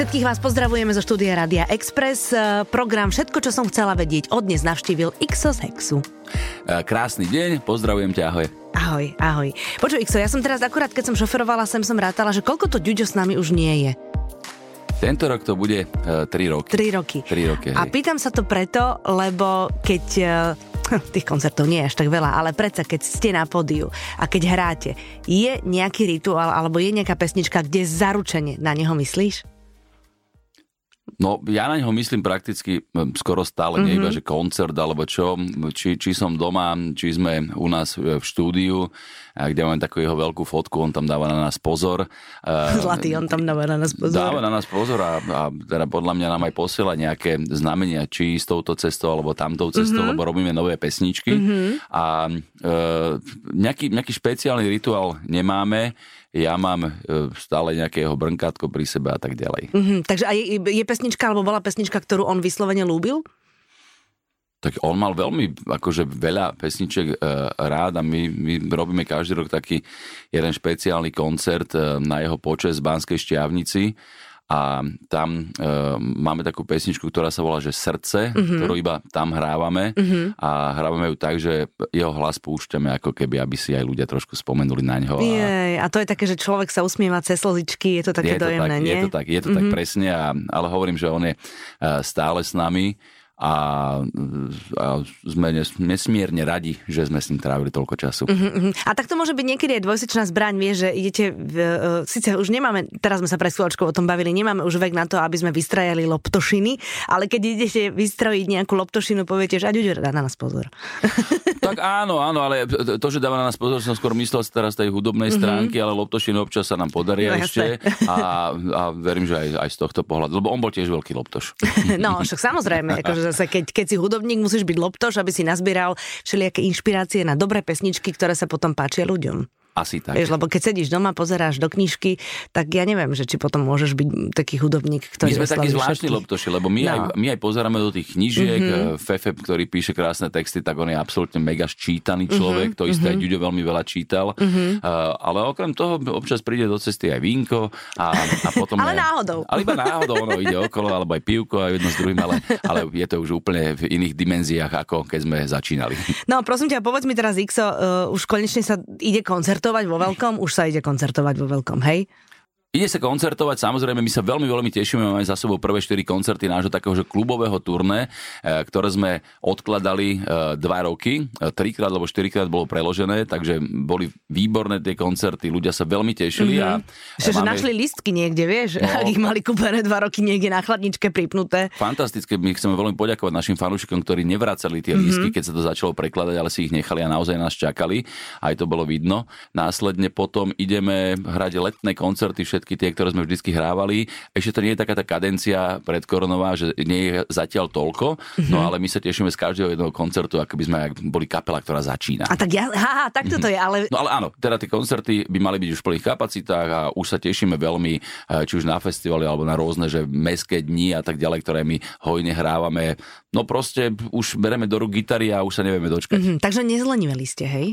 Všetkých vás pozdravujeme zo štúdia Radia Express. E, Program Všetko, čo som chcela vedieť, od dnes navštívil Ixo z Hexu. E, Krásny deň, pozdravujem ťa, ahoj. Ahoj, ahoj. Počuj, Ixo, ja som teraz akurát, keď som šoferovala sem, som rátala, že koľko to ďuďo s nami už nie je. Tento rok to bude uh, 3 roky. 3 roky. 3 roky, A pýtam sa to preto, lebo keď e, tých koncertov nie je až tak veľa, ale predsa keď ste na pódiu a keď hráte, je nejaký rituál alebo je nejaká pesnička, kde zaručene na neho myslíš? No, ja na neho myslím prakticky m, skoro stále, mm-hmm. nie iba, že koncert alebo čo, či, či som doma, či sme u nás v štúdiu, kde máme takú jeho veľkú fotku, on tam dáva na nás pozor. Zlatý, on tam dáva na nás pozor. Dáva na nás pozor a, a teda podľa mňa nám aj posiela nejaké znamenia, či s touto cestou alebo tamtou cestou, mm-hmm. lebo robíme nové pesničky. Mm-hmm. A e, nejaký, nejaký špeciálny rituál nemáme. Ja mám e, stále nejaké jeho brnkátko pri sebe a tak ďalej. Mhm, takže a je, pesnička, alebo bola pesnička, ktorú on vyslovene lúbil? Tak on mal veľmi akože veľa pesniček e, rád a my, my robíme každý rok taký jeden špeciálny koncert e, na jeho počes v Banskej Šťavnici a tam e, máme takú pesničku, ktorá sa volá, že Srdce, mm-hmm. ktorú iba tam hrávame mm-hmm. a hrávame ju tak, že jeho hlas púšťame ako keby, aby si aj ľudia trošku spomenuli na ňo. A Jej, a to je také, že človek sa usmieva cez slzičky, je to také je to dojemné, tak, nie? Je to tak, je to mm-hmm. tak presne, a, ale hovorím, že on je e, stále s nami a, a sme nes- nesmierne radi, že sme s ním trávili toľko času. Mhm. A tak to môže byť niekedy aj dvojsečná zbraň, vieš, že idete, v, uh, síce už nemáme, teraz sme sa pred chvíľočkou o tom bavili, nemáme už vek na to, aby sme vystrajali loptošiny, ale keď idete vystrojiť nejakú loptošinu, poviete, že a ďuďo, dá na nás pozor. Tak áno, áno, ale to, že dáva na nás pozor, som skôr myslel teraz tej hudobnej stránky, ale loptošiny občas sa nám Mhm. podaria No, ešte a, a verím, že aj, aj z tohto pohľadu, lebo on bol tiež veľký loptoš. No, však samozrejme, akože zase keď, keď si hudobník, musíš byť loptoš, aby si nazbieral všelijaké inšpirácie na dobré pesničky, ktoré sa potom páčia ľuďom. Asi tak. Vieš, lebo keď sedíš doma, pozeráš do knižky, tak ja neviem, že či potom môžeš byť taký hudobník, ktorý My sme takí zvláštni loptoši, lebo my, No. aj, my aj pozeráme do tých knižiek. Mm-hmm. Fefe, ktorý píše krásne texty, tak on je absolútne mega ščítaný človek. Mm-hmm. To isté aj Ďuďo veľmi veľa čítal. Mm-hmm. Uh, ale okrem toho občas príde do cesty aj vínko. A, a potom Ale je, náhodou. Ale iba náhodou ono ide okolo, alebo aj pivko a jedno s druhým, ale, ale je to už úplne v iných dimenziách, ako keď sme začínali. No prosím ťa, povedz mi teraz, Ixo, uh, už konečne sa ide koncertovať vo veľkom? Už sa ide koncertovať vo veľkom, hej? Ide sa koncertovať, samozrejme, my sa veľmi, veľmi tešíme, máme za sebou prvé 4 koncerty nášho takého že klubového turné, e, ktoré sme odkladali e, dva roky, E, trikrát alebo štyrikrát bolo preložené, takže boli výborné tie koncerty, ľudia sa veľmi tešili a Že, že máme našli listky niekde, vieš? No. Ak ich mali kúpené dva roky niekde na chladničke pripnuté. fantastické, my chceme veľmi poďakovať našim fanúšikom, ktorí nevracali tie lístky, keď sa to začalo prekladať, ale si ich nechali a naozaj nás čakali, aj to bolo vidno. Následne potom ideme hrať letné koncerty, všetky tie, ktoré sme vždycky hrávali. Ešte to nie je taká tá kadencia predkoronová, že nie je zatiaľ toľko, no ale my sa tešíme z každého jedného koncertu, ako by sme boli kapela, ktorá začína. A tak ja, haha, tak toto je, ale No ale áno, teda tie koncerty by mali byť už v plných kapacitách a už sa tešíme veľmi, eh, či už na festivaly alebo na rôzne, že mestské dni a tak ďalej, ktoré my hojne hrávame. No proste už bereme do rúk gitary a už sa nevieme dočkať. hm, takže nezleniveli ste, hej?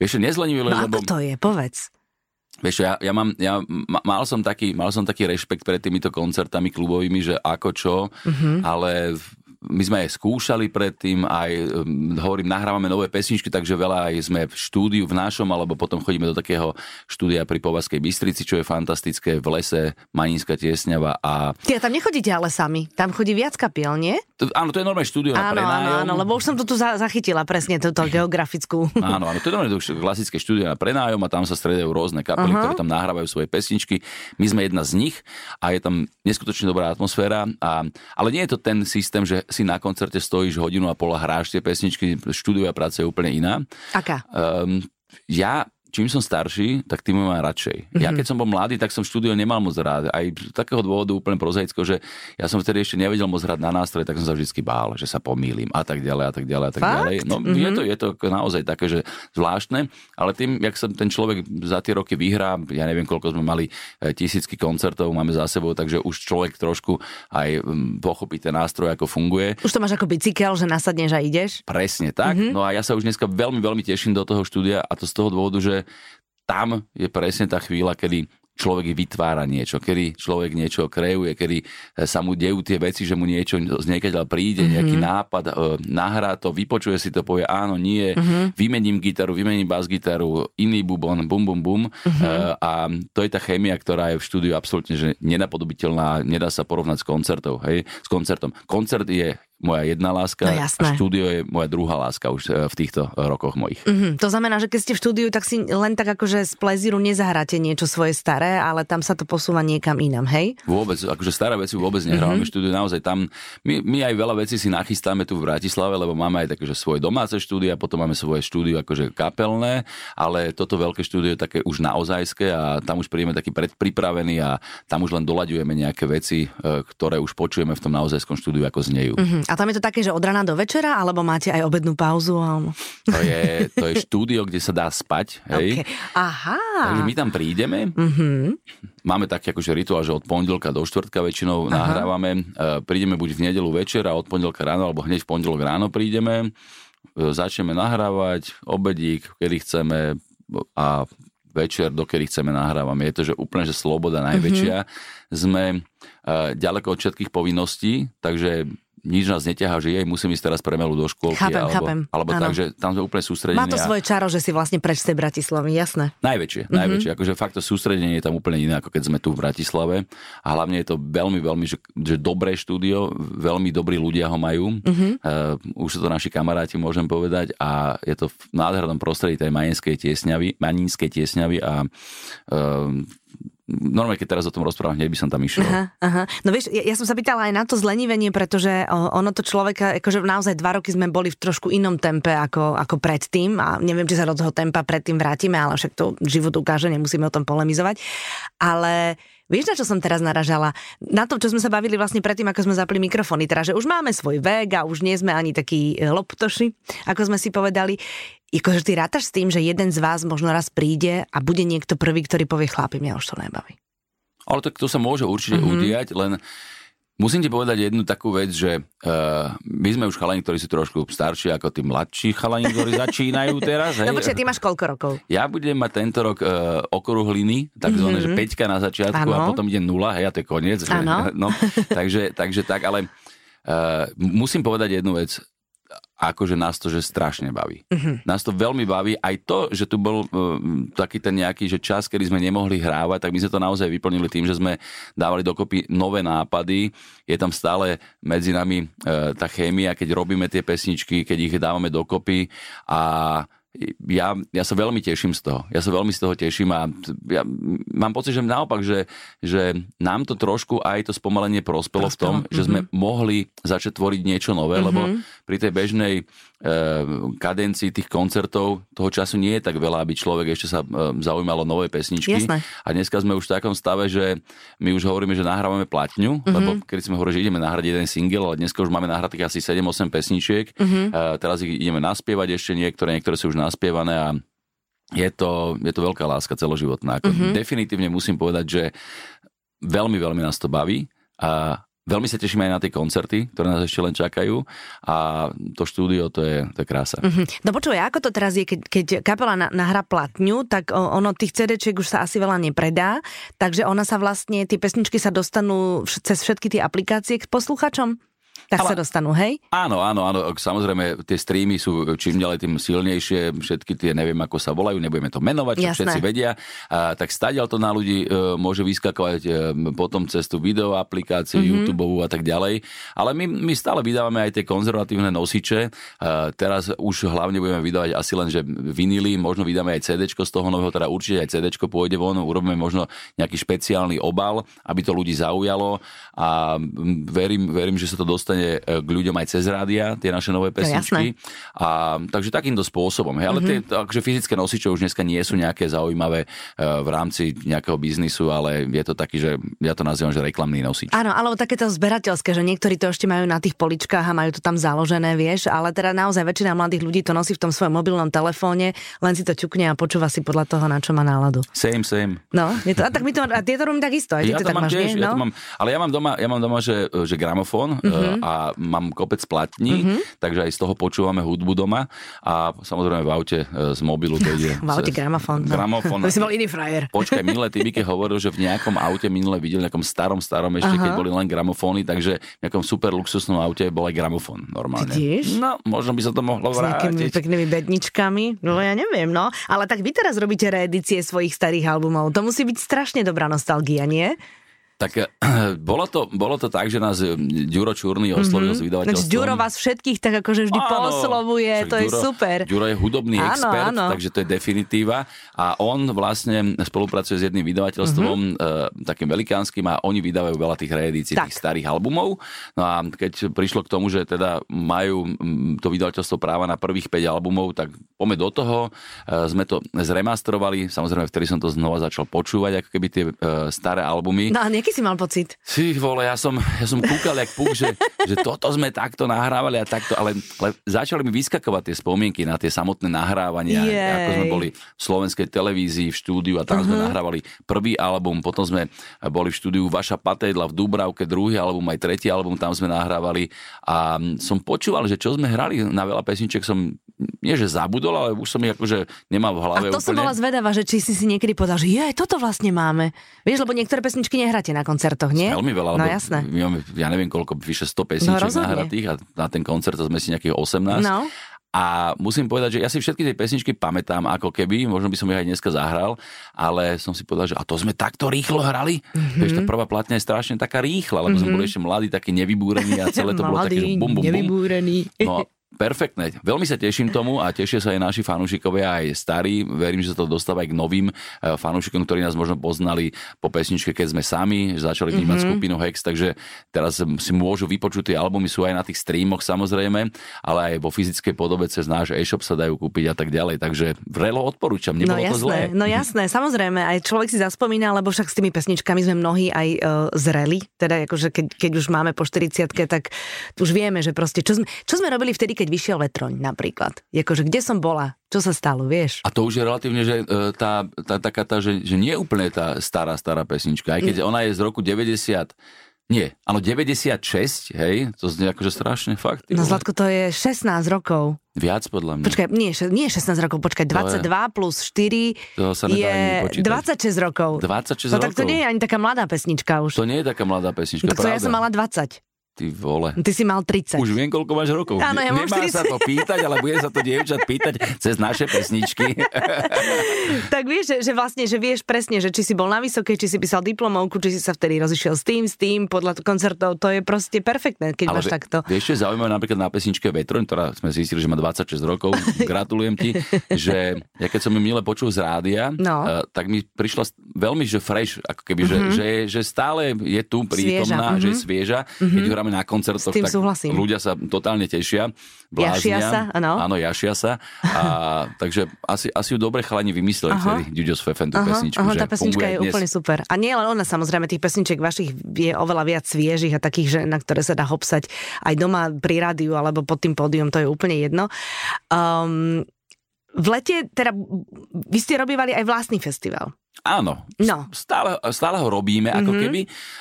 Vieš, čo, nezlenivili, No lebo ako to je, povedz. Vieš, ja, ja, mám, ja ma- mal, som taký, mal som taký rešpekt pred týmito koncertami klubovými, že ako čo, ale v- my sme aj skúšali predtým, aj um, hovorím, nahrávame nové pesničky, takže veľa aj sme v štúdiu v našom, alebo potom chodíme do takého štúdia pri Povazkej Bystrici, čo je fantastické, v lese, Manínska tiesňava a Ty tam nechodíte ale sami, tam chodí viac kapiel, nie? to, áno, to je normálne štúdio na Áno, áno, prenájom. áno, lebo už som to tu za- zachytila presne, túto geografickú. Áno, áno, to je normálne klasické štúdio na prenájom a tam sa stredajú rôzne kapely, uh-huh. ktoré tam nahrávajú svoje pesničky. My sme jedna z nich a je tam neskutočne dobrá atmosféra. A, ale nie je to ten systém, že si na koncerte stojíš hodinu a pol a hráš tie pesničky. Štúdiová práca je úplne iná. Aká? Um, ja čím som starší, tak tým mám radšej. Ja keď som bol mladý, tak som štúdio nemal moc rád. Aj z takého dôvodu úplne prozaického, že ja som vtedy ešte nevedel moc hrať na nástroje, tak som sa vždy bál, že sa pomýlim a tak ďalej a tak ďalej a tak Fakt? ďalej. No je to, je to naozaj také, že zvláštne, ale tým, jak sa ten človek za tie roky vyhrá, ja neviem, koľko sme mali e, tisícky koncertov, máme za sebou, takže už človek trošku aj pochopí ten nástroj, ako funguje. Už to máš ako bicykel, že nasadneš a ideš? Presne tak. Mm-hmm. No a ja sa už dneska veľmi, veľmi teším do toho štúdia a to z toho dôvodu, že tam je presne tá chvíľa, kedy človek vytvára niečo, kedy človek niečo kreuje, kedy sa mu dejú tie veci, že mu niečo z niekaď príde, mm-hmm. nejaký nápad, e, nahrá to, vypočuje si to, povie áno, nie, mm-hmm. vymením gitaru, vymením bas gitaru, iný bubon, bum, bum, bum. Mm-hmm. E, a to je tá chémia, ktorá je v štúdiu absolútne že nenapodobiteľná, nedá sa porovnať s koncertom. Hej? S koncertom. Koncert je moja jedna láska no, a štúdio je moja druhá láska už e, v týchto rokoch mojich. Mm-hmm. To znamená, že keď ste v štúdiu, tak si len tak akože z plezíru nezahráte niečo svoje staré, ale tam sa to posúva niekam inam, hej? Vôbec, akože staré veci vôbec nehrávame mm-hmm. štúdiu, naozaj tam, my, my aj veľa vecí si nachystáme tu v Bratislave, lebo máme aj také, že svoje domáce štúdio a potom máme svoje štúdio akože kapelné, ale toto veľké štúdio je také už naozajské a tam už príjeme taký predpripravený a tam už len doľaďujeme nejaké veci, e, ktoré už počujeme v tom naozajskom štúdiu, ako znejú. Mm-hmm. A tam je to také, že od rana do večera, alebo máte aj obednú pauzu? Alebo... To, je, to je štúdio, kde sa dá spať. Hej? Okay. Aha. Takže my tam prídeme, mm-hmm. máme taký akože rituál, že od pondelka do štvrtka väčšinou Aha. nahrávame. E, prídeme buď v nedelu večer a od pondelka ráno, alebo hneď v pondelok ráno prídeme. E, začneme nahrávať, obedík, kedy chceme a večer, dokedy chceme nahrávame. Je to, že úplne, že sloboda najväčšia. Mm-hmm. Sme uh, ďaleko od všetkých povinností, takže nič nás neťahá, že jej musím ísť teraz premelu do škôlky. Chápem, alebo, chápem. Alebo ano. tak, že tam sme úplne sústredení. Má to svoje čaro, že si vlastne preč tej Bratislavy, jasné. Najväčšie, mm-hmm. najväčšie. Akože fakt to sústredenie je tam úplne iné, ako keď sme tu v Bratislave. A hlavne je to veľmi, veľmi, že, že dobré štúdio, veľmi dobrí ľudia ho majú. Mm-hmm. Uh, už sú to naši kamaráti, môžem povedať. A je to v nádhernom prostredí tej Maninskej tiesňavy, Maninskej tiesňavy a uh, normálne, keď teraz o tom rozprávam, hneď by som tam išiel. Aha, aha. No vieš, ja, ja som sa pýtala aj na to zlenivenie, pretože ono to človeka, akože naozaj dva roky sme boli v trošku inom tempe ako, ako predtým a neviem, či sa do toho tempa predtým vrátime, ale však to život ukáže, nemusíme o tom polemizovať. Ale Vieš, na čo som teraz naražala? Na to, čo sme sa bavili vlastne predtým, ako sme zapli mikrofóny. Teda, že už máme svoj vek a už nie sme ani takí e, loptoši, ako sme si povedali. Ikože ty rátaš s tým, že jeden z vás možno raz príde a bude niekto prvý, ktorý povie chlapi, mňa už to nebaví. Ale tak to sa môže určite mm-hmm. udiať, len Musím ti povedať jednu takú vec, že uh, my sme už chalani, ktorí sú trošku starší ako tí mladší chalani, ktorí začínajú teraz. Hej. No počkaj, ty máš koľko rokov? Ja budem mať tento rok uh, okruhliny, takzvané, mm-hmm. že peťka na začiatku ano. a potom ide nula, hej, a to je koniec. Že, no, takže, takže tak, ale uh, musím povedať jednu vec akože nás to že strašne baví. Uh-huh. Nás to veľmi baví. Aj to, že tu bol uh, taký ten nejaký že čas, kedy sme nemohli hrávať, tak my sme to naozaj vyplnili tým, že sme dávali dokopy nové nápady. Je tam stále medzi nami uh, tá chémia, keď robíme tie pesničky, keď ich dávame dokopy a ja, ja sa veľmi teším z toho. Ja sa veľmi z toho teším a ja mám pocit, že naopak, že, že nám to trošku aj to spomalenie prospelo, prospelo. v tom, mm-hmm. že sme mhm. mohli začať tvoriť niečo nové, mm-hmm. lebo pri tej bežnej kadencii tých koncertov toho času nie je tak veľa, aby človek ešte sa eh, zaujímalo nové pesničky. Jasné. A dneska sme už v takom stave, že my už hovoríme, že nahrávame platňu, mm-hmm. lebo keď sme hovorili, že ideme nahrať jeden single, ale dneska už máme nahrať asi 7-8 pesničiek. Mm-hmm. Teraz ich ideme naspievať ešte niektoré, niektoré sú už naspievané a je to, je to veľká láska celoživotná. mm-hmm. Definitívne musím povedať, že veľmi, veľmi nás to baví. A Veľmi sa tešíme aj na tie koncerty, ktoré nás ešte len čakajú a to štúdio, to je, to je krása. Mm-hmm. No počuj, ako to teraz je, keď, keď kapela na, nahrá platňu, tak ono tých cd už sa asi veľa nepredá, takže ona sa vlastne, tie pesničky sa dostanú cez všetky tie aplikácie k posluchačom? Tak Ale, sa dostanú, hej? Áno, áno, áno. Samozrejme, tie streamy sú čím ďalej tým silnejšie. Všetky tie, neviem ako sa volajú, nebudeme to menovať, čo všetci vedia. A, tak stadiaľ to na ľudí e, môže vyskakovať e, potom cez tú video aplikáciu, mm-hmm. YouTube a tak ďalej. Ale my, my stále vydávame aj tie konzervatívne nosiče. A, teraz už hlavne budeme vydávať asi len, že vinily, možno vydáme aj CD z toho nového, teda určite aj CD pôjde von, urobíme možno nejaký špeciálny obal, aby to ľudí zaujalo a verím, verím, že sa to dostane dostane e, k ľuďom aj cez rádia, tie naše nové pesničky. A, takže takýmto spôsobom. Hej, ale mm-hmm. tie takže fyzické nosiče už dneska nie sú nejaké zaujímavé e, v rámci nejakého biznisu, ale je to taký, že ja to nazývam, že reklamný nosič. Áno, alebo takéto zberateľské, že niektorí to ešte majú na tých poličkách a majú to tam založené, vieš, ale teda naozaj väčšina mladých ľudí to nosí v tom svojom mobilnom telefóne, len si to ťukne a počúva si podľa toho, na čo má náladu. Same, same. No, je to, a tak my to, a tieto robím takisto, aj ja to, tak mám máš, tiež, nie? Ja to no? mám, ale ja mám doma, ja mám doma že, že gramofón mm-hmm. A mám kopec platní, mm-hmm. takže aj z toho počúvame hudbu doma a samozrejme v aute e, z mobilu to ide. v aute gramofón. No. Gramofón. To si bol iný frajer. Počkaj, minulé Tibike hovoril, že v nejakom aute minule videl, nejakom starom, starom ešte, Aha. keď boli len gramofóny, takže v nejakom super luxusnom aute bol aj gramofón normálne. Vidíš? No, možno by sa to mohlo vrátiť. S nejakými peknými bedničkami, no ja neviem, no. Ale tak vy teraz robíte reedície svojich starých albumov. To musí byť strašne dobrá nostalgia, nie? Tak bolo to, bolo to tak, že nás eh, Ďuro Čurný oslovil mm-hmm. s vydavateľstvom. Ďuro vás všetkých tak akože vždy áno, pooslovuje, to Ďuro, je super. Ďuro je hudobný áno, expert, áno. takže to je definitíva. A on vlastne spolupracuje s jedným vydavateľstvom, mm-hmm. takým velikánskym a oni vydávajú veľa tých reedícií, tých starých albumov. No a keď prišlo k tomu, že teda majú mm, to vydavateľstvo práva na prvých 5 albumov, tak poďme do toho. Eh, sme to zremastrovali, samozrejme vtedy som to znova začal počúvať, ako keby tie staré albumy. No a Aký si mal pocit? Si vole, ja som, ja som kúkal jak púk, že, že toto sme takto nahrávali a takto, ale, ale začali mi vyskakovať tie spomienky na tie samotné nahrávania, Jej. ako sme boli v slovenskej televízii, v štúdiu a tam uh-huh. sme mhm. nahrávali prvý album, potom sme boli v štúdiu Vaša Patejdla v Dubravke, druhý album, aj tretí album tam sme nahrávali a som počúval, že čo sme hrali na veľa pesniček som nie že zabudol, ale už som ich akože nemal v hlave A to úplne. som bola zvedavá, že či si si niekedy povedal, že je, toto vlastne máme. Vieš, lebo niektoré pesničky nehráte na koncertoch, nie? Veľmi veľa, no, jasné. my máme, ja neviem koľko, vyše 100 pesničiek no, nahratých a na ten koncert sme si nejakých 18. No. A musím povedať, že ja si všetky tie pesničky pamätám ako keby, možno by som ich aj dneska zahral, ale som si povedal, že a to sme takto rýchlo hrali. Mm-hmm. Vieš, tá prvá platňa je strašne taká rýchla, lebo mm-hmm. sme boli ešte mladí, takí nevybúrení a celé to bolo také, že bum, bum, bum. No Perfektné. Veľmi sa teším tomu a tešia sa aj naši fanúšikovia, aj starí. Verím, že sa to dostáva aj k novým eh, fanúšikom, ktorí nás možno poznali po pesničke, keď sme sami, začali vnímať mm-hmm. skupinu Hex, takže teraz si môžu vypočuť tie albumy, sú aj na tých streamoch samozrejme, ale aj vo fyzickej podobe cez náš e-shop sa dajú kúpiť a tak ďalej. Takže vrelo odporúčam, nebolo no, jasné, to zlé. No jasné, samozrejme, aj človek si zaspomína, lebo však s tými pesničkami sme mnohí aj uh, zreli, teda akože keď, keď už máme po 40 tak už vieme, že proste, čo sme, čo sme robili vtedy, keď vyšiel vetroň napríklad. Jakože kde som bola, čo sa stalo, vieš? A to už je relatívne, že e, tá, tá taká tá, že, že nie úplne tá stará, stará pesnička, aj keď mm. ona je z roku 90, nie, áno, 96, hej, to znie akože strašne fakt. No Zlatko, to je 16 rokov. Viac podľa mňa. Počkaj, nie, nie 16 rokov, počkaj, 22 je, plus 4 to sa je 26 rokov. 26 no, rokov. tak to nie je ani taká mladá pesnička už. To nie je taká mladá pesnička, Tak to ja som mala 20. Ty vole. Ty si mal 30. Už viem, koľko máš rokov. Áno, ja mám Nemá 40. sa to pýtať, ale bude sa to dievčat pýtať cez naše pesničky. tak vieš, že, že vlastne, že vieš presne, že či si bol na vysokej, či si písal diplomovku, či si sa vtedy rozišiel s tým, s tým, podľa koncertov, to je proste perfektné, keď ale máš takto. Vieš, čo je zaujímavé napríklad na pesničke Vetroň, ktorá sme zistili, že má 26 rokov, gratulujem ti, že ja keď som ju milé počul z rádia, no. uh, tak mi prišla veľmi, že fresh, ako keby, mm-hmm. že, že, že, stále je tu prítomná, svieža. že je mhm. svieža, mm-hmm. keď hráme na koncertoch, tak súhlasím. ľudia sa totálne tešia. Bláznia. Jašia sa, áno. Áno, jašia sa. A, takže asi, asi ju dobre chalani vymysleli vtedy Ďuďo s Fefen tú aha, pesničku. Aha, že tá pesnička je dnes. úplne super. A nie len ona, samozrejme, tých pesniček vašich je oveľa viac sviežich a takých, že, na ktoré sa dá hopsať aj doma pri rádiu alebo pod tým pódium, to je úplne jedno. Um, v lete, teda, vy ste robívali aj vlastný festival. Áno, no. stále, stále ho robíme ako mm-hmm. keby.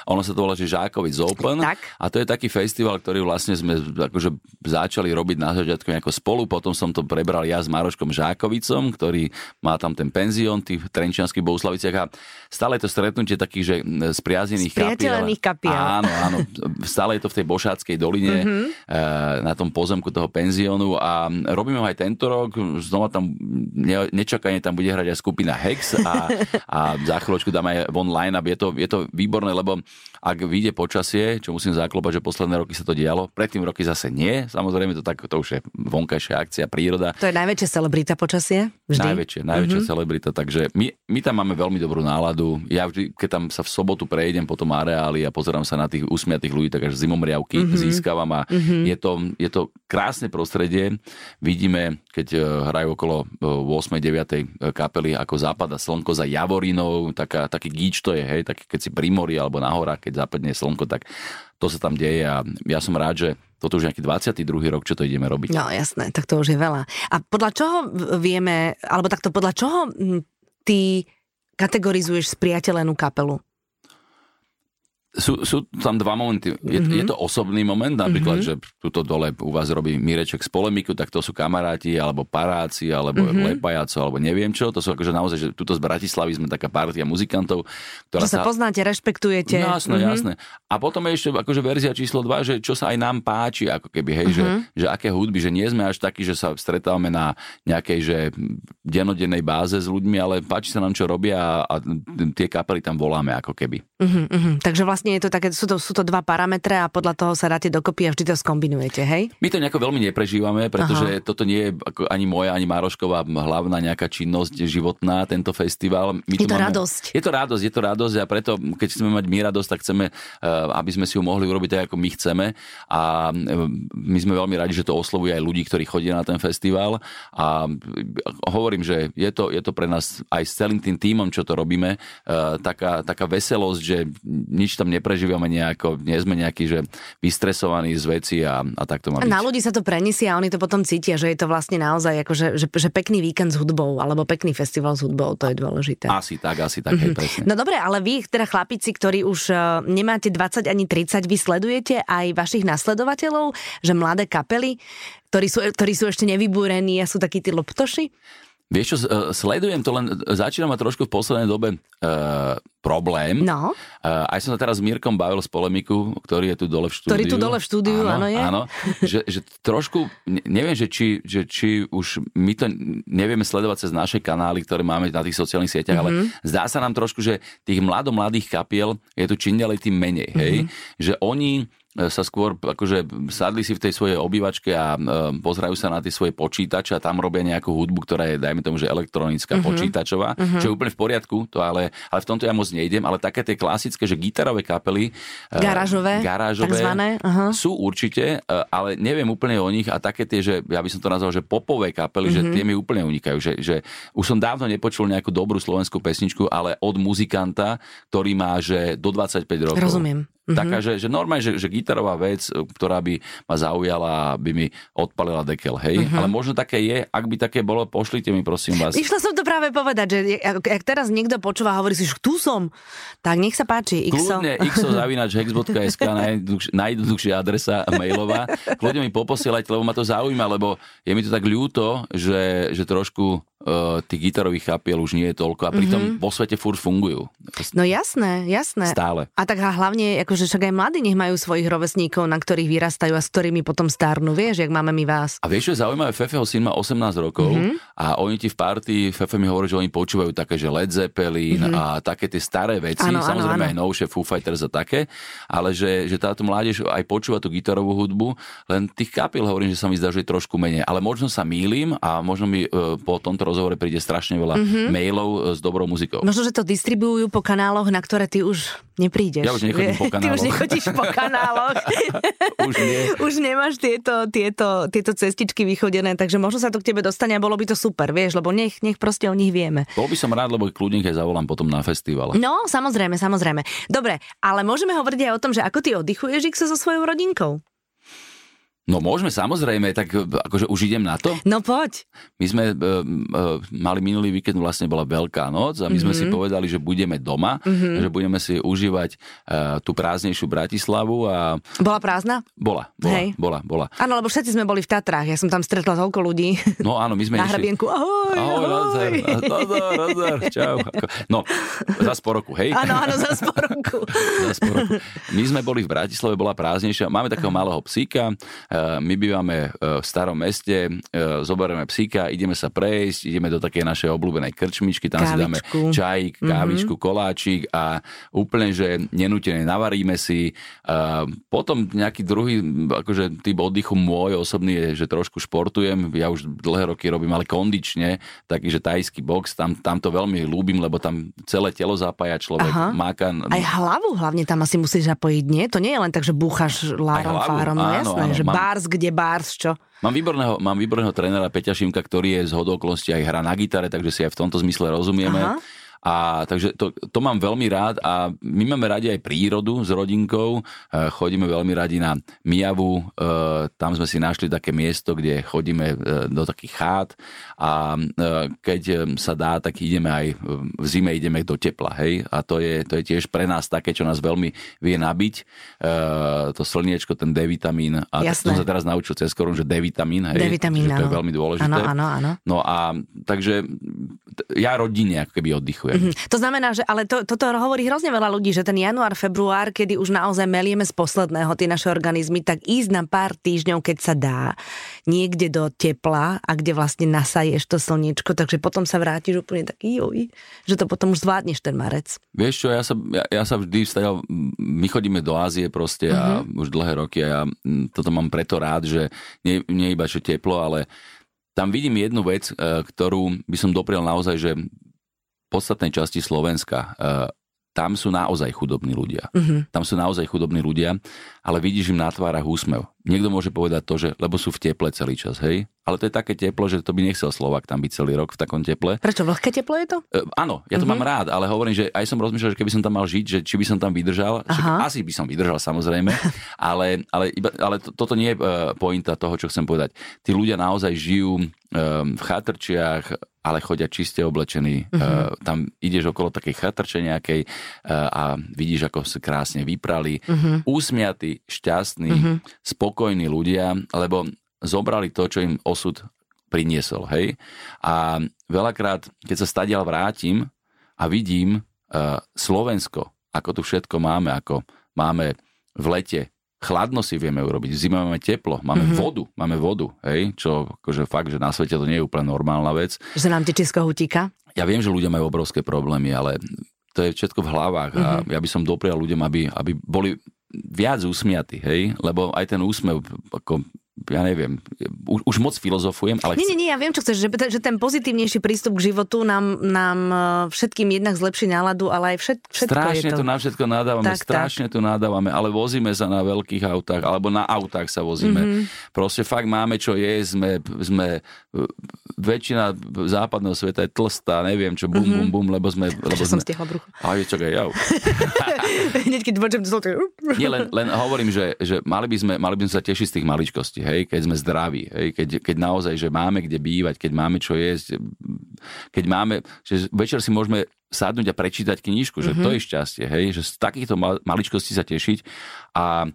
Ono sa to volá, že Žákovic Open. Tak. A to je taký festival, ktorý vlastne sme akože začali robiť na začiatku nejako spolu. Potom som to prebral ja s Maroškom Žákovicom, ktorý má tam ten penzión v Trenčianských Bohuslaviciach. A stále je to stretnutie takých, že spriaznených kapiel. kapiel. Áno, áno. Stále je to v tej Bošáckej doline, mm-hmm. na tom pozemku toho penziónu. A robíme ho aj tento rok. Znova tam nečakane tam bude hrať aj skupina Hex a a za chvíľočku dáme aj online, aby je to, je to výborné, lebo ak vyjde počasie, čo musím zaklopať, že posledné roky sa to dialo, predtým roky zase nie, samozrejme to, tak, to už je vonkajšia akcia, príroda. To je najväčšia celebrita počasie? Vždy? Najväčšia, najväčšia mm-hmm. celebrita, takže my, my tam máme veľmi dobrú náladu. Ja vždy, keď tam sa v sobotu prejdem po tom areáli a pozerám sa na tých usmiatých ľudí, tak až zimomriavky mm-hmm. získavam a mm-hmm. je, to, je to krásne prostredie. Vidíme, keď eh, hrajú okolo 8. Eh, 9. Eh, kapely, ako západa slnko za Javor Vavrínou, taká, taký gíč to je, hej, taký, keď si pri mori alebo na horách, keď zapadne slnko, tak to sa tam deje a ja som rád, že toto už nejaký 22. rok, čo to ideme robiť. No jasné, tak to už je veľa. A podľa čoho vieme, alebo takto podľa čoho ty kategorizuješ spriateľenú kapelu? Sú, sú tam dva momenty. Je, mm-hmm. je to osobný moment, napríklad, mm-hmm. že tuto dole u vás robí Mireček z polemiku, tak to sú kamaráti, alebo paráci, alebo mm-hmm. lepajaco, alebo neviem čo. To sú akože naozaj, že tuto z Bratislavy sme taká partia muzikantov, ktorá že sa... poznáte, rešpektujete. No, jasné, mm-hmm. jasné. A potom je ešte akože verzia číslo 2, že čo sa aj nám páči, ako keby, hej, mm-hmm. že, že aké hudby, že nie sme až takí, že sa stretávame na nejakej, že denodennej báze s ľuďmi, ale páči sa nám, čo robia a, a tie kapely tam voláme, ako keby. Mm-hmm. Takže vlastne vlastne je to také, sú to, sú to dva parametre a podľa toho sa dáte dokopy a vždy to skombinujete, hej? My to nejako veľmi neprežívame, pretože Aha. toto nie je ako ani moja, ani Márošková hlavná nejaká činnosť životná, tento festival. My je to máme... radosť. Je to radosť, je to radosť a preto, keď chceme mať my radosť, tak chceme, eh, aby sme si ju mohli urobiť tak, ako my chceme a eh, my sme veľmi radi, že to oslovuje aj ľudí, ktorí chodia na ten festival a hovorím, že je to, je to pre nás aj s celým tým týmom, čo to robíme, eh, taká, taká veselosť, že nič tam neprežívame nejako, nie sme nejakí, že vystresovaní z veci a, a tak to má byť. Na ľudí sa to preniesie a oni to potom cítia, že je to vlastne naozaj ako, že, že, že pekný víkend s hudbou alebo pekný festival s hudbou, to je dôležité. Asi tak, asi tak, mm-hmm. presne. No dobre, ale vy, teda chlapici, ktorí už uh, nemáte 20 ani 30, vy sledujete aj vašich nasledovateľov, že mladé kapely, ktorí sú, ktorí sú ešte nevybúrení a sú takí tí loptoši? Vieš čo, e, sledujem to, len začína ma trošku v poslednej dobe uh, problém. No. Uh, aj som sa teraz s Mírkom bavil z polemiku, ktorý je tu dole v štúdiu. Ktorý tu dole v štúdiu, áno, áno je. Áno, že, že trošku, neviem, že či, že či už my to nevieme sledovať cez naše kanály, ktoré máme na tých sociálnych sieťach, mm-hmm. ale mhm. zdá sa nám trošku, že tých mladom mladých kapiel je tu čím ďalej tým menej, hej? Mm-hmm. Že oni E, sa skôr akože sadli si v tej svojej obývačke a e, pozerajú sa na tie svoje počítače a tam robia nejakú hudbu, ktorá je, dajme tomu, že elektronická, uh-huh. počítačová, uh-huh. čo je úplne v poriadku, to ale, ale v tomto ja moc nejdem, ale také tie klasické, že gitarové kapely, e, garážové, garážové uh-huh. sú určite, ale neviem úplne o nich a také tie, že ja by som to nazval, že popové kapely, uh-huh. že tie mi úplne unikajú, že, že už som dávno nepočul nejakú dobrú slovenskú pesničku, ale od muzikanta, ktorý má, že do 25 rokov. Rozumiem. Mm-hmm. Taká, že, že normálne, že, že gitarová vec, ktorá by ma zaujala, by mi odpalila dekel, hej. Mm-hmm. Ale možno také je, ak by také bolo, pošlite mi prosím vás. Išla som to práve povedať, že ak teraz niekto počúva a hovorí si, že tu som, tak nech sa páči. XO. Kľudne xo.hex.sk najjednoduchšia adresa mailová. Kľudne mi poposielať, lebo ma to zaujíma, lebo je mi to tak ľúto, že, že trošku tých gitarových chapiel už nie je toľko a pritom mm-hmm. vo svete furt fungujú. No jasné, jasné. Stále. A tak hlavne, akože však aj mladí nech majú svojich rovesníkov, na ktorých vyrastajú a s ktorými potom stárnu, vieš, jak máme my vás. A vieš, čo je zaujímavé, Fefeho syn má 18 rokov mm-hmm. a oni ti v party, Fefe mi hovorí, že oni počúvajú také, že Led Zeppelin mm-hmm. a také tie staré veci, ano, samozrejme ano, ano. aj novšie Foo Fighters a také, ale že, že táto mládež aj počúva tú gitarovú hudbu, len tých kapiel hovorím, že sa mi zdá, že je trošku menej, ale možno sa mýlim a možno mi uh, po tomto rozhovore príde strašne veľa mm-hmm. mailov e, s dobrou muzikou. Možno, že to distribujú po kanáloch, na ktoré ty už neprídeš. Ja už nechodím po kanáloch. Ty už nechodíš po kanáloch. už nie. Už nemáš tieto, tieto, tieto cestičky vychodené, takže možno sa to k tebe dostane a bolo by to super, vieš, lebo nech, nech proste o nich vieme. Bol by som rád, lebo kľudne aj zavolám potom na festival. No, samozrejme, samozrejme. Dobre, ale môžeme hovoriť aj o tom, že ako ty oddychuješ ich so svojou rodinkou. No môžeme samozrejme, tak e, akože už idem na to. No poď. My sme uh, uh, mali minulý víkend, vlastne bola Veľká noc a my mm-hmm. sme si mhm. povedali, že budeme doma, mm-hmm. že budeme si užívať uh, tú prázdnejšiu Bratislavu a... Bola prázdna? Bola, bola, Hej. bola, bola. Áno, lebo všetci sme boli v Tatrách, ja som tam stretla toľko ľudí. No áno, my sme Na hrabienku, ahoj, ahoj. ahoj. Nazdar, nazdar, čau. No, za po roku, hej? Áno, áno, za po roku. za po roku. My sme boli v Bratislave, bola prázdnejšia, máme takého malého psíka, my bývame eh, v starom meste, eh, zoberieme psíka, ideme sa prejsť, ideme do takej našej obľúbenej krčmičky, tam kávičku. si dáme čajík, mhm. kávičku, mm-hmm. koláčik a úplne, že nenútené navaríme si. Potom nejaký druhý, akože typ oddychu môj osobný je, že trošku športujem, ja už dlhé roky robím, ale kondične, taký, že tajský box, tam, tam to veľmi ľúbim, lebo tam celé telo zapája človek, Aha. máka. Aj hlavu hlavne tam asi musíš zapojiť, nie? To nie je len tak, že búchaš lárom, fárom, no jasné, áno, že mám, bars, kde bars, čo? Mám výborného, mám výborného trénera Peťa Šimka, ktorý je z hodoklnosti aj hra na gitare, takže si aj v tomto zmysle rozumieme. Aha A takže to, to mám veľmi rád a my máme radi aj prírodu s rodinkou. E, chodíme veľmi radi na Mijavu, e, tam sme si našli také miesto, kde chodíme e, do takých chát a keď sa dá, tak ideme aj v zime ideme do tepla, hej. A to je, to je tiež pre nás také, čo nás veľmi vie nabiť. To slniečko, ten D-vitamín. A Jasné. som sa teraz naučil cez korun, že D-vitamín, hej. D-vitamín, že to je veľmi dôležité. Áno, áno, áno. No a takže ja rodine ako keby oddychujem. Mm-hmm. To znamená, že ale to, toto hovorí hrozne veľa ľudí, že ten január, február, kedy už naozaj melieme z posledného tie naše organizmy, tak ísť na pár týždňov, keď sa dá, niekde do tepla a kde vlastne nasaješ to slniečko, takže potom sa vrátiš úplne taký joj, že to potom už zvládneš ten marec. Vieš čo, ja sa, ja, ja sa vždy vstajal, my chodíme do Ázie proste a mm-hmm. už dlhé roky a ja toto mám preto rád, že nie, nie iba čo teplo, ale tam vidím jednu vec, e, ktorú by som doprial naozaj, že podstatnej časti Slovenska e, tam sú naozaj chudobní ľudia. Uh-huh. Tam sú naozaj chudobní ľudia, ale vidíš im na tvárach úsmev. Niekto môže povedať to, že lebo sú v teple celý čas, hej? Ale to je také teplo, že to by nechcel Slovak tam byť celý rok v takom teple. Prečo? Vlhké teplo je to? E, áno, ja to uh-huh. mám rád, ale hovorím, že aj som rozmýšľal, že keby som tam mal žiť, že či by som tam vydržal. Však asi by som vydržal samozrejme, ale, ale, iba, ale to, toto nie je uh, pointa toho, čo chcem povedať. Tí ľudia naozaj žijú v chatrčiach, ale chodia čiste oblečení. Uh-huh. Uh, tam ideš okolo takej chatrče nejakej uh, a vidíš, ako sa krásne vyprali. Uh-huh. Úsmiatí, šťastní, uh-huh. spokojní ľudia, lebo zobrali to, čo im osud priniesol. Hej? A veľakrát, keď sa stadiaľ vrátim a vidím uh, Slovensko, ako tu všetko máme, ako máme v lete chladno si vieme urobiť, v zime máme teplo, máme mm-hmm. vodu, máme vodu, hej, čo akože fakt, že na svete to nie je úplne normálna vec. Že nám tečie z kohutíka? Ja viem, že ľudia majú obrovské problémy, ale to je všetko v hlavách mm-hmm. a mhm. ja by som doprial ľuďom, aby, aby boli viac usmiatí, hej, lebo aj ten úsmev, ako ja neviem, už, už moc filozofujem, ale... Nie, nie, nie, ja viem, čo chceš, že, že ten pozitívnejší prístup k životu nám, nám e, všetkým jednak zlepší náladu, ale aj všet, všetko Strašne je to. tu na všetko nadávame, tak, strašne tak. tu nadávame, ale vozíme sa na veľkých autách, alebo na autách sa vozíme. Mm-hmm. Proste fakt máme čo je, sme, sme väčšina západného sveta je tlstá, neviem čo, bum, mm-hmm. bum, bum, lebo sme... Lebo som stihla brucho. A je čakaj, jau. Hneď keď počujem to Nie, len, len hovorím, že, že mali, by sme, mali by sme sa tešiť z tých maličkostí, hej, keď sme zdraví, keď, keď naozaj, že máme kde bývať, keď máme čo jesť, keď máme, že večer si môžeme sadnúť a prečítať knižku, že mm-hmm. to je šťastie, hej, že z takýchto maličkostí sa tešiť a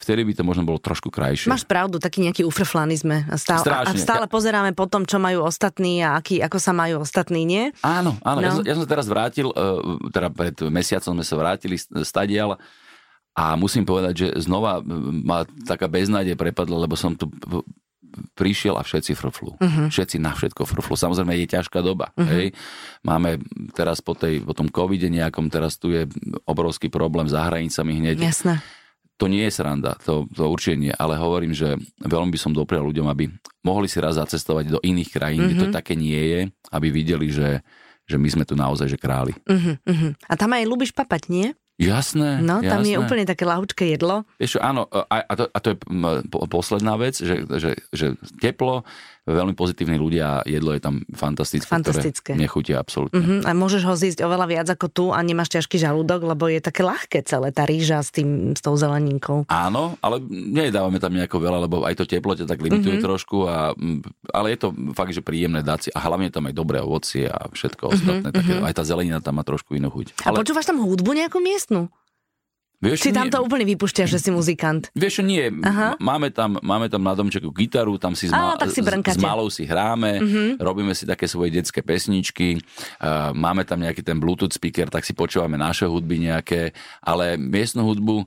vtedy by to možno bolo trošku krajšie. Máš pravdu, taký nejaký ufrflaný sme. A stále, a stále pozeráme po tom, čo majú ostatní a aký, ako sa majú ostatní, nie? Áno, áno. No. Ja, som, ja som teraz vrátil, e, teda pred mesiacom sme sa vrátili stadial a musím povedať, že znova ma taká beznádej prepadla, lebo som tu prišiel a všetci frflu. Uh-huh. Všetci na všetko frflu. Samozrejme je ťažká doba. Uh-huh. Hej. Máme teraz po, tej, po tom covide nejakom, teraz tu je obrovský problém za hranicami hneď. Jasné to nie je sranda, to, to určite nie, ale hovorím, že veľmi by som doprial ľuďom, aby mohli si raz zacestovať do iných krajín, mm-hmm. kde to mhm. také nie je, aby videli, že, že my sme tu naozaj že králi. Uh-huh, A tam aj ľubíš papať, nie? Jasné. No, tam jasné. je úplne také lahučké jedlo. Vieš, áno, a, a, to, a to je posledná vec, že, že, že teplo, veľmi pozitívni ľudia a jedlo je tam fantastické, fantastické. ktoré nechutia absolútne. Uh-huh. A môžeš ho zísť oveľa viac ako tu a nemáš ťažký žalúdok, lebo je také ľahké celé tá rýža s, tým, s tou zeleninkou. Áno, ale nedávame tam nejako veľa, lebo aj to teplo ťa tak limituje uh-huh. trošku, a, ale je to fakt, že príjemné dať si a hlavne tam aj dobré ovocie a všetko uh-huh, ostatné. Také, uh-huh. Aj tá zelenina tam má trošku inú chuť. Ale... A počúvaš tam hudbu nejakú miestnu? Vieš, Či tam nie, to úplne vypúšťaš, že si muzikant? Vieš, nie. Aha. Máme tam, máme tam na domčeku gitaru, tam si s, ma- si s malou si hráme, uh-huh. robíme si také svoje detské pesničky, uh, máme tam nejaký ten Bluetooth speaker, tak si počúvame naše hudby nejaké, ale miestnu hudbu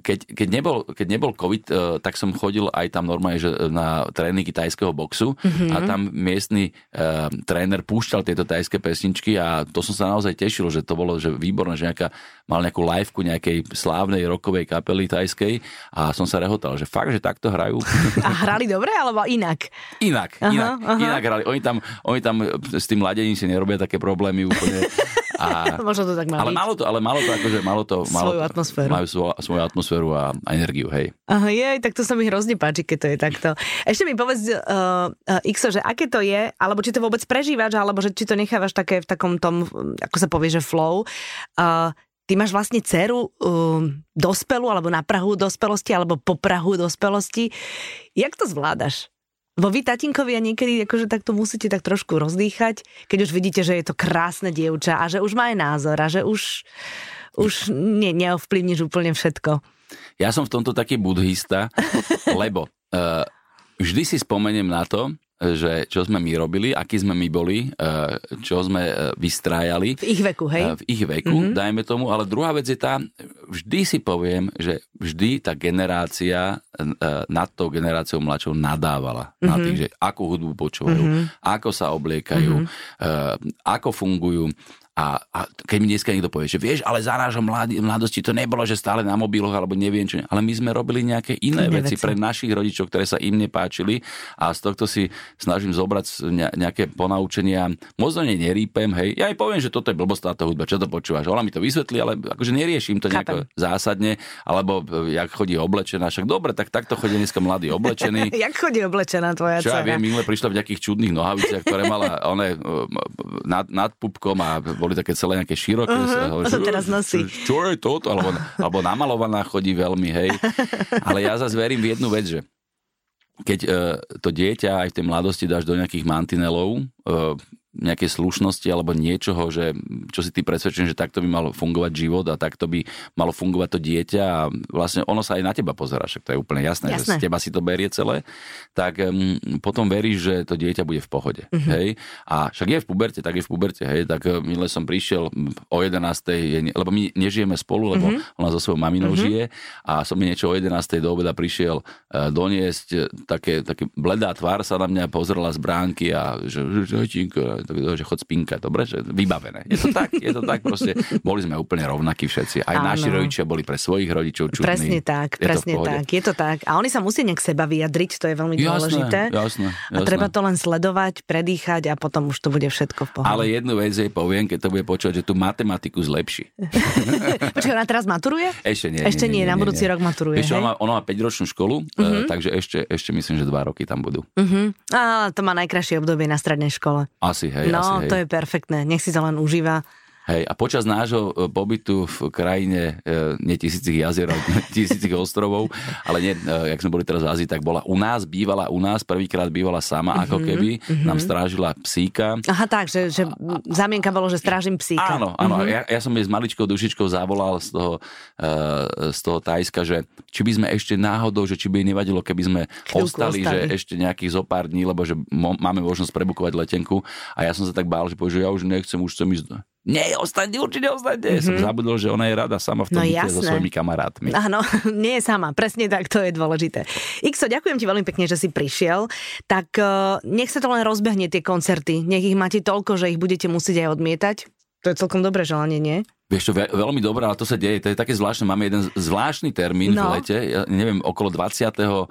keď, keď, nebol, keď nebol COVID, eh, tak som chodil aj tam normálne že na tréningy tajského boxu mm-hmm. a tam miestny uh, tréner púšťal tieto tajské pesničky a to som sa naozaj tešil, že to bolo že výborné, že nejaká, mal nejakú liveku nejakej slávnej rokovej kapely tajskej a som sa rehotal, že fakt, že takto hrajú. A hrali dobre alebo inak? Inak, aha, inak, aha. inak hrali. Oni tam, oni tam s tým ladením si nerobia také problémy úplne. A, Možno to tak má ale byť. malo to, ale malo to akože, malo to, malo Svoju to, atmosféru. Majú svoju, svoju atmosféru a, a energiu, hej. Aha, jej, tak to sa mi hrozne páči, keď to je takto. Ešte mi povedz, uh, uh, Xo, že aké to je, alebo či to vôbec prežívaš, alebo že či to nechávaš také v takom tom, ako sa povie, že flow. Uh, ty máš vlastne dceru um, dospelú, alebo na Prahu dospelosti, alebo po Prahu dospelosti. Jak to zvládaš? Vo vy, tatinkovia, niekedy akože takto musíte tak trošku rozdýchať, keď už vidíte, že je to krásne dievča a že už má aj názor a že už, už ne, neovplyvníš úplne všetko. Ja som v tomto taký budhista, lebo uh, vždy si spomeniem na to, že čo sme my robili, akí sme my boli, uh, čo sme uh, vystrájali. V ich veku, hej? Uh, v ich veku, mm-hmm. dajme tomu, ale druhá vec je tá, vždy si poviem, že vždy tá generácia nad tou generáciou mladšou nadávala mm-hmm. na tých, že akú hudbu počúvajú, mm-hmm. ako sa obliekajú, mm-hmm. ako fungujú. A, a keď mi dneska niekto povie, že vieš, ale za nášho mladosti to nebolo, že stále na mobiloch alebo neviem čo, ale my sme robili nejaké iné, Iné veci, veci. pre našich rodičov, ktoré sa im nepáčili a z tohto si snažím zobrať ne- nejaké ponaučenia. Možno ne nerípem, hej. Ja aj poviem, že toto je blbosť táto hudba, čo to počúvaš. Ona mi to vysvetlí, ale akože neriešim to nejako Chápem. zásadne, alebo e, jak chodí oblečená. Však dobre, tak takto chodí dneska mladý oblečený. Jak chodí oblečená tvoja Čo ja dcera? viem, minule prišla v nejakých čudných nohaviciach, ktoré mala one, nad, nad pupkom a boli také celé nejaké široké. Uh-huh, uh-huh, to teraz nosí. Čo je toto? Alebo, alebo namalovaná chodí veľmi, hej. Ale ja zase verím v jednu vec, že keď uh, to dieťa aj v tej mladosti dáš do nejakých mantinelov, uh, nejakej slušnosti alebo niečoho, že čo si ty presvedčený, že takto by mal fungovať život a takto by malo fungovať to dieťa a vlastne ono sa aj na teba pozera, však to je úplne jasné, Jasné. že z teba si to berie celé, tak um, potom veríš, že to dieťa bude v pohode. Mm-hmm. Hej? A však je v puberte, tak je v puberte, hej, tak minule som prišiel o 11. Je, lebo my nežijeme spolu, lebo mm-hmm. ona so svojou maminou mm-hmm. žije a som mi niečo o 11. do obeda prišiel uh, doniesť, uh, také, také bledá tvár sa na mňa pozrela z bránky a že, že, že, Tak, že chod spinkať, dobre, že vybavené. Je to tak, je to tak, proste boli sme úplne rovnakí všetci. Aj Áno. naši rodičia boli pre svojich rodičov čudní. Presne tak, Je presne tak, je to tak. A oni sa musia nejak seba vyjadriť, to je veľmi dôležité. Jasné, A jasné. treba to len sledovať, predýchať a potom už to bude všetko v pohode. Ale jednu vec jej poviem, keď to bude počuť, že tú matematiku zlepší. Počkaj, ona teraz maturuje? Ešte nie. Ešte nie, nie, na nie, budúci nie. rok maturuje, hej? ona má, ona má 5-ročnú školu, uh-huh. takže ešte, ešte myslím, že dva roky tam budú. Uh-huh. A to má najkrajšie obdobie na strednej škole. Asi, hej, no, asi, hej. to je perfektné, nech si to len užíva. Hej, a počas nášho e, pobytu v krajine e, nie tisícich jazier, tisícich ostrovov, ale nie, e, jak sme boli teraz v Ázii, tak bola u nás, bývala u nás, prvýkrát bývala sama, Mhm, ako keby, nám strážila psíka. Aha, tak, že, že zamienka bolo, že strážim psíka. Áno, áno. Mm-hmm. Ja, ja som jej s maličkou dušičkou zavolal z toho, uh, z toho Tajska, že či by sme ešte náhodou, že či by nevadilo, keby sme Chvíľku ostali, ostali. že ešte nejakých zo pár dní, lebo že máme možnosť prebukovať letenku a ja som sa tak bál, že povie, že ja už nechcem, už chcem ísť. Nie, ostaňte, určite ostaňte. Mm-hmm. Som zabudol, že ona je rada sama v tom No byte so svojimi kamarátmi. Áno, nie je sama, presne tak, to je dôležité. Ixo, ďakujem ti veľmi pekne, že si prišiel. Tak uh, nech sa to len rozbehne tie koncerty, nech ich máte toľko, že ich budete musieť aj odmietať. To je celkom dobré želanie, nie? Vieš čo, ve- veľmi dobré, ale to sa deje, to je také zvláštne, máme jeden zvláštny termín No. v lete, ja neviem, okolo 20. Uh,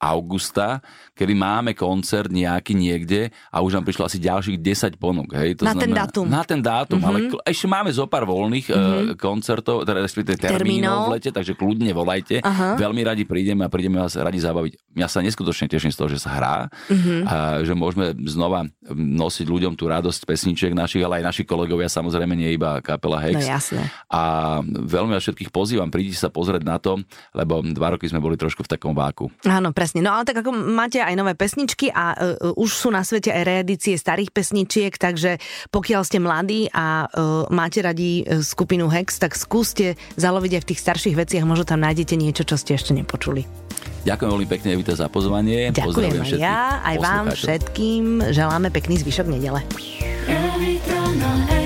augusta, kedy máme koncert nejaký niekde a už nám prišlo asi ďalších 10 ponúk. Hej? To Na ten dátum. Na ten dátum, mm-hmm. ale kl- ešte máme zo pár voľných mm-hmm. koncertov, teda respektíve termínov Termínov. v lete, takže kľudne volajte. Aha. Veľmi radi prídeme a prídeme vás radi zabaviť. Ja sa neskutočne teším z toho, že sa hrá, Mhm. a že môžeme znova nosiť ľuďom tú radosť pesničiek našich, ale aj naši kolegovia, samozrejme nie iba kapela No Hex. jasné. A veľmi vás všetkých pozývam, príďte sa pozrieť na to, lebo dva roky sme boli trošku v takom váku. Áno, presne. No ale tak ako máte aj nové pesničky a uh, už sú na svete aj reedície starých pesničiek, takže pokiaľ ste mladí a uh, máte radi skupinu Hex, tak skúste zaloviť aj v tých starších veciach, možno tam nájdete niečo, čo ste ešte nepočuli. Ďakujem veľmi pekne, Evita, za pozvanie. Ďakujem Pozdravujem aj ja, aj vám všetkým. Želáme pekný zvyšok nedele. Evita na